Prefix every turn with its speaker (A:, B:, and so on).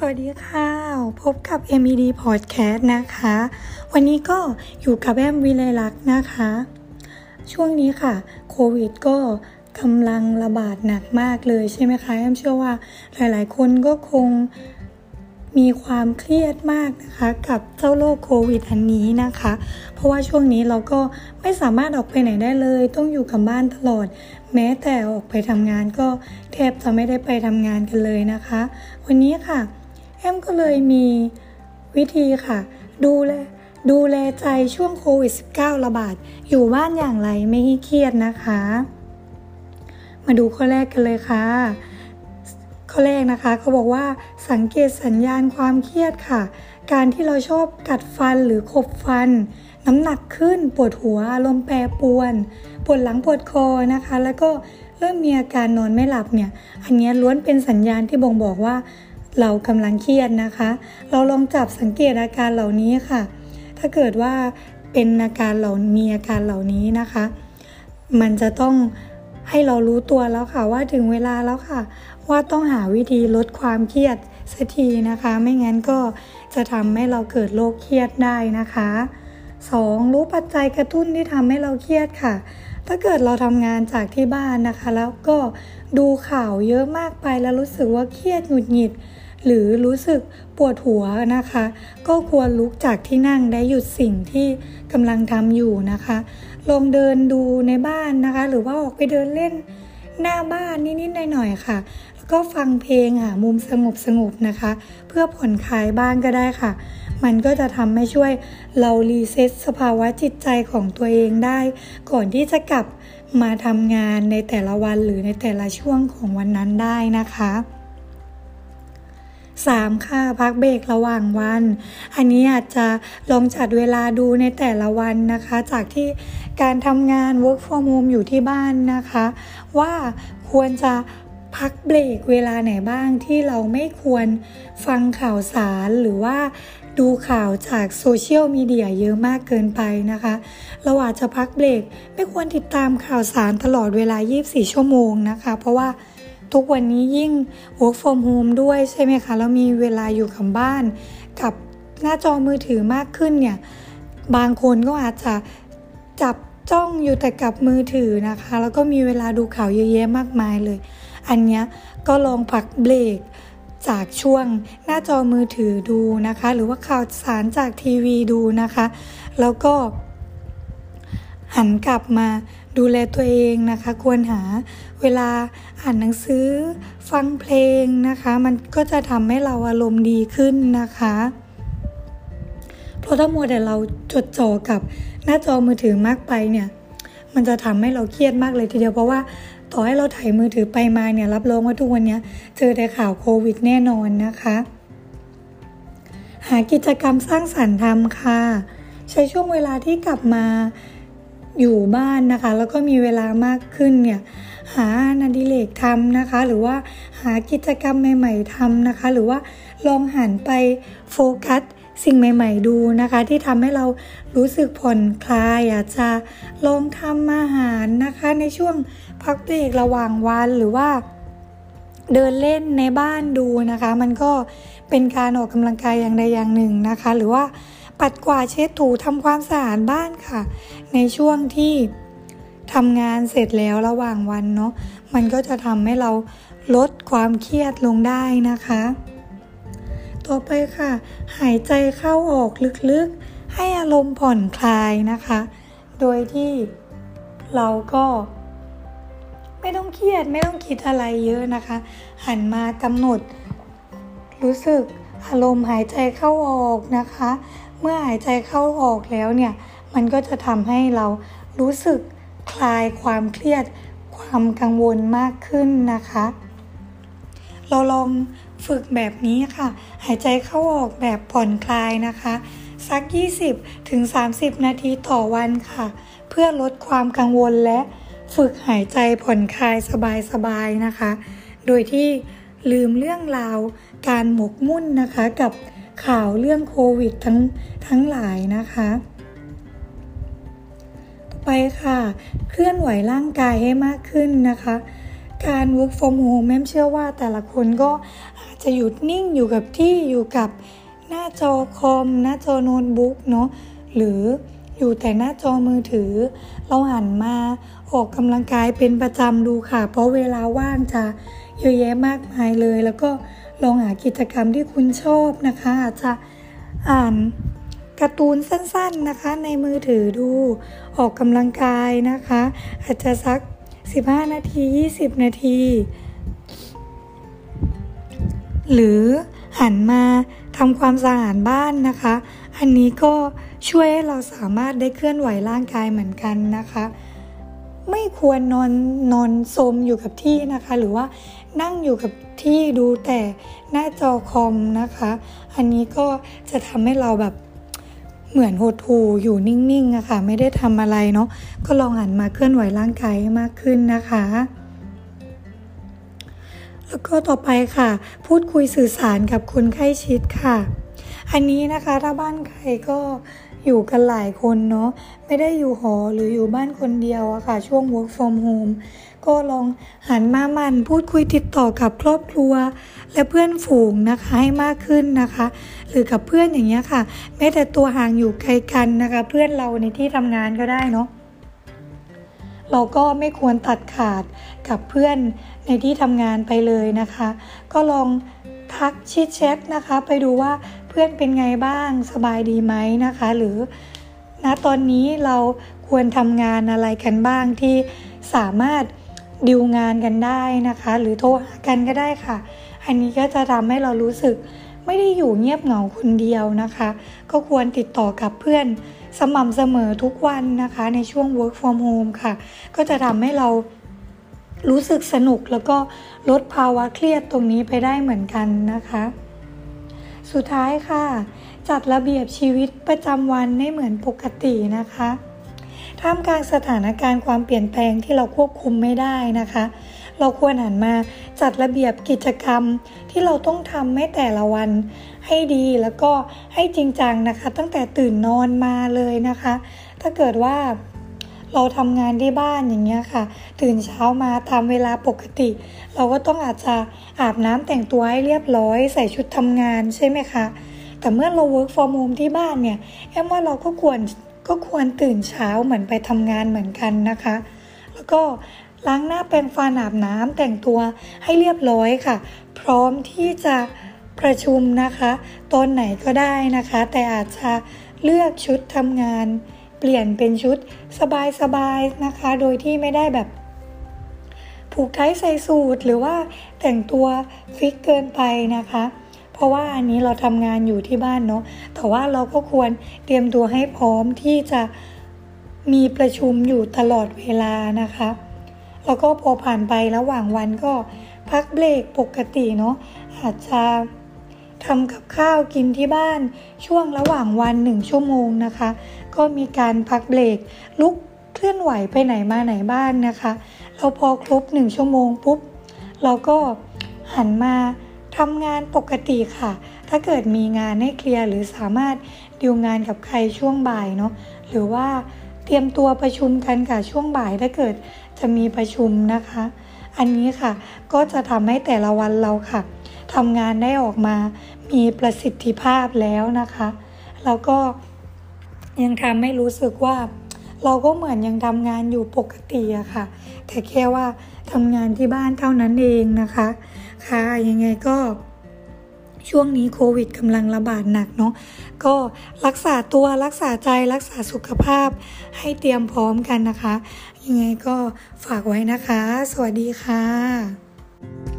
A: สวัสดีค่ะ พบกับ MED Podcast นะคะ วันนี้ก็อยู่กับแอมวิไลลักษ์นะคะ ช่วงนี้ค่ะ โควิดก็กำลังระบาดหนักมากเลยใช่ไหมคะ แอมเชื่อว่าหลายๆ คนก็คงมีความเครียดมากนะคะ กับเจ้าโรคโควิดอันนี้นะคะ เพราะว่าช่วงนี้เราก็ไม่สามารถออกไปไหนได้เลย ต้องอยู่กับบ้านตลอด แม้แต่ออกไปทำงานก็แทบจะไม่ได้ไปทำงานกันเลยนะคะ วันนี้ค่ะ แอมก็เลยมีวิธีค่ะ ดูแลดูแลใจช่วงโควิด -19 ระบาด อยู่บ้านอย่างไรไม่ให้เครียดนะคะ มาดูข้อแรกกันเลยค่ะ ข้อแรกนะคะเขาบอกว่าสังเกตสัญญาณความเครียดค่ะ การที่เราชอบกัดฟันหรือขบฟัน น้ำหนักขึ้นปวดหัวอารมณ์แปรปรวนปวดหลังปวดคอนะคะ แล้วก็เริ่มมีอาการนอนไม่หลับเนี่ย อันนี้ล้วนเป็นสัญญาณที่บ่งบอกว่า เรากำลังเครียดนะคะ เราลองจับสังเกตอาการเหล่านี้ค่ะ ถ้าเกิดว่าเป็นอาการเหล่ามีอาการเหล่านี้นะคะ มันจะต้องให้เรารู้ตัวแล้วค่ะว่าถึงเวลาแล้วค่ะ ว่าต้องหาวิธีลดความเครียดสักทีนะคะ ไม่งั้นก็จะทำให้เราเกิดโรคเครียดได้นะคะ 2. รู้ปัจจัยกระตุ้นที่ทำให้เราเครียดค่ะ ถ้าเกิดเราทำงานจากที่บ้านนะคะ แล้วก็ดูข่าวเยอะมากไปแล้วรู้สึกว่าเครียดหงุดหงิด หรือรู้สึกปวดหัวนะคะ ก็ควรลุกจากที่นั่งได้หยุดสิ่งที่กำลังทำอยู่นะคะ ลองเดินดูในบ้านนะคะ หรือว่าออกไปเดินเล่นหน้าบ้านนิดๆหน่อยๆค่ะ แล้วก็ฟังเพลงหามุมสงบสงบนะคะ เพื่อผ่อนคลายบ้างก็ได้ค่ะ มันก็จะทำให้ช่วยเรารีเซ็ตสภาวะจิตใจของตัวเองได้ ก่อนที่จะกลับมาทำงานในแต่ละวันหรือในแต่ละช่วงของวันนั้นได้นะคะ 3. ค่ะพักเบรกระหว่างวัน อันนี้อาจจะลองจัดเวลาดูในแต่ละวันนะคะ จากที่การทำงาน work from home อยู่ที่บ้านนะคะ ว่าควรจะพักเบรกเวลาไหนบ้างที่เราไม่ควรฟังข่าวสารหรือว่าดูข่าวจากโซเชียลมีเดียเยอะมากเกินไปนะคะ เราอาจจะพักเบรกไม่ควรติดตามข่าวสารตลอดเวลา 24 ชั่วโมงนะคะ เพราะว่า ทุกวันนี้ยิ่ง work from home ด้วยใช่ไหมคะแล้วมีเวลาอยู่กับบ้าน กับหน้าจอมือถือมากขึ้นเนี่ยบางคนก็อาจจะจับจ้องอยู่แต่กับมือถือนะคะ แล้วก็มีเวลาดูข่าวเยอะแยะมากมายเลย อันนี้ก็ลองพักเบรกจากช่วงหน้าจอมือถือดูนะคะ หรือว่าข่าวสารจากทีวีดูนะคะ แล้วก็หันกลับมา ดูแลตัวเองนะคะ ควรหาเวลาอ่านหนังสือ ฟังเพลงนะคะ มันก็จะทำให้เราอารมณ์ดีขึ้นนะคะ เพราะถ้ามัวแต่เราจดจ่อกับหน้าจอมือถือมากไปเนี่ย มันจะทำให้เราเครียดมากเลยทีเดียวเพราะว่าต่อให้เราถ่ายมือถือไปมาเนี่ยรับรองว่าทุกวันนี้เจอแต่ข่าวโควิดแน่นอนนะคะ หากิจกรรมสร้างสรรค์ทำค่ะ ใช้ช่วงเวลาที่กลับมา อยู่บ้านนะคะ แล้วก็มีเวลามากขึ้นเนี่ยหางานดิเลกทำนะคะ หรือว่าหากิจกรรมใหม่ ๆทำนะคะ หรือว่าลองหันไปโฟกัสสิ่งใหม่ ๆ ดูนะคะ ที่ทำให้เรารู้สึกผ่อนคลายอาจจะลองทำอาหารนะคะ ในช่วงพักเบรกระหว่างวันหรือว่าเดินเล่นในบ้านดูนะคะ มันก็เป็นการออกกำลังกายอย่างใดอย่างหนึ่งนะคะ หรือว่า ปัดกวาดเช็ดถูทำความสะอาดบ้านค่ะ ในช่วงที่ทำงานเสร็จแล้วระหว่างวันเนาะมันก็จะทำให้เราลดความเครียดลงได้นะคะ ต่อไปค่ะ หายใจเข้าออกลึกๆ ให้อารมณ์ผ่อนคลายนะคะ โดยที่เราก็ไม่ต้องเครียดไม่ต้องคิดอะไรเยอะนะคะ หันมากำหนด รู้สึกอารมณ์หายใจเข้าออกนะคะ เมื่อหายใจเข้าออกแล้วเนี่ย มันก็จะทำให้เรารู้สึกคลายความเครียด ความกังวลมากขึ้นนะคะ เราลองฝึกแบบนี้ค่ะ หายใจเข้าออกแบบผ่อนคลายนะคะ สัก 20ถึง30 นาทีต่อวันค่ะ เพื่อลดความกังวลและฝึกหายใจผ่อนคลายสบายๆนะคะ โดยที่ลืมเรื่องราวการหมกมุ่นนะคะกับ ข่าวเรื่องโควิดทั้งทั้งหลายนะคะ ต่อไปค่ะ เคลื่อนไหวร่างกายให้มากขึ้นนะคะ การ work from home แม่เชื่อว่าแต่ละคนก็อาจจะจะหยุดนิ่งอยู่กับที่อยู่กับหน้าจอคอม หน้าจอโน้ตบุ๊กเนาะหรือ อยู่แต่หน้าจอมือถือ เราหันมาออกกำลังกายเป็นประจำดูค่ะ เพราะเวลาว่างจะเยอะแยะมากมายเลย แล้วก็ลองหากิจกรรมที่คุณชอบนะคะ อาจจะอ่านการ์ตูนสั้นๆนะคะ ในมือถือดูออกกำลังกายนะคะ อาจจะสัก 15 นาที 20 นาที หรือหันมาทำความสะอาดบ้านนะคะ อันนี้ก็ ช่วยให้เราสามารถได้เคลื่อนไหวร่างกายเหมือนกันนะคะ ไม่ควรนอนนอนสมอยู่กับที่นะคะ หรือว่านั่งอยู่กับที่ดูแต่หน้าจอคอมนะคะ อันนี้ก็จะทำให้เราแบบเหมือนหดหูอยู่นิ่งๆอะค่ะ ไม่ได้ทำอะไรเนาะก็ลองหันมาเคลื่อนไหวร่างกายมากขึ้นนะคะแล้วก็ต่อไปค่ะ พูดคุยสื่อสารกับคนใกล้ชิดค่ะ อันนี้นะคะถ้าบ้านใครก็ อยู่กันหลายคนเนาะไม่ได้อยู่หอหรืออยู่บ้านคนเดียวอะค่ะ ช่วง work from home ก็ลองหันมามันพูดคุยติดต่อกับครอบครัว และเพื่อนฝูงนะคะให้มากขึ้นนะคะ หรือกับเพื่อนอย่างเงี้ยค่ะแม้แต่ตัวห่างอยู่ไกลกันนะคะ เพื่อนเราในที่ทำงานก็ได้เนาะเราก็ไม่ควรตัดขาดกับเพื่อนในที่ทำงานไปเลยนะคะ ก็ลอง ทักชิดแชทนะคะ ไปดูว่าเพื่อนเป็นไงบ้างสบายดีไหมนะคะ หรือณตอนนี้เราควรทำงานอะไรกันบ้างที่สามารถดิวงานกันได้นะคะ หรือโทรหากันก็ได้ค่ะ อันนี้ก็จะทำให้เรารู้สึกไม่ได้อยู่เงียบเหงาคนเดียวนะคะ ก็ควรติดต่อกับเพื่อนสม่ำเสมอทุกวันนะคะ ในช่วง work from home ค่ะ ก็จะทำให้เรา รู้สึกสนุกแล้วก็ลดภาวะเครียดตรงนี้ไปได้เหมือนกันนะคะ สุดท้ายค่ะ จัดระเบียบชีวิตประจำวันให้เหมือนปกตินะคะท่ามกลางสถานการณ์ความเปลี่ยนแปลงที่เราควบคุมไม่ได้นะคะ เราควรหันมาจัดระเบียบกิจกรรมที่เราต้องทำให้แต่ละวันให้ดีแล้วก็ให้จริงจังนะคะ ตั้งแต่ตื่นนอนมาเลยนะคะ ถ้าเกิดว่า เราทำงานที่บ้านอย่างเงี้ยค่ะ ตื่นเช้ามาตามเวลาปกติ เราก็ต้องอาจจะอาบน้ำแต่งตัวให้เรียบร้อย ใส่ชุดทำงานใช่ไหมคะ แต่เมื่อเรา work from home ที่บ้านเนี่ยแอมว่าเราก็ควรก็ควรตื่นเช้าเหมือนไปทำงานเหมือนกันนะคะ แล้วก็ล้างหน้าแปรงฟันอาบน้ำแต่งตัวให้เรียบร้อยค่ะ พร้อมที่จะประชุมนะคะ ตอนไหนก็ได้นะคะ แต่อาจจะเลือกชุดทำงาน เปลี่ยนเป็นชุดสบายๆนะคะ โดยที่ไม่ได้แบบผูกไทใส่สูทหรือว่าแต่งตัวฟิกเกินไปนะคะ เพราะว่าอันนี้เราทำงานอยู่ที่บ้านเนาะแต่ว่าเราก็ควรเตรียมตัวให้พร้อมที่จะมีประชุมอยู่ตลอดเวลานะคะ แล้วก็พอผ่านไประหว่างวันก็พักเบรกปกติเนาะอาจจะทำกับข้าวกินที่บ้านช่วงระหว่างวันหนึ่งชั่วโมงนะคะ ก็มีการพักเบรกลุกเคลื่อนไหวไปไหนมาไหนบ้านนะคะเราพอครบหนึ่งชั่วโมงปุ๊บเราก็หันมาทำงานปกติค่ะ ถ้าเกิดมีงานให้เคลียร์หรือสามารถดิวงานกับใครช่วงบ่ายเนาะหรือว่าเตรียมตัวประชุมกันกับช่วงบ่ายถ้าเกิดจะมีประชุมนะคะ อันนี้ค่ะก็จะทำให้แต่ละวันเราค่ะทำงานได้ออกมามีประสิทธิภาพแล้วนะคะ แล้วก็ ยังทำให้รู้สึกว่า เราก็เหมือนยังทำงานอยู่ปกติอะค่ะ แต่แค่ว่าทำงานที่บ้านเท่านั้นเองนะคะค่ะยังไงก็ช่วงนี้โควิดกำลังระบาดหนักเนาะก็รักษาตัวรักษาใจรักษาสุขภาพให้เตรียมพร้อมกันนะคะ ยังไงก็ฝากไว้นะคะ สวัสดีค่ะ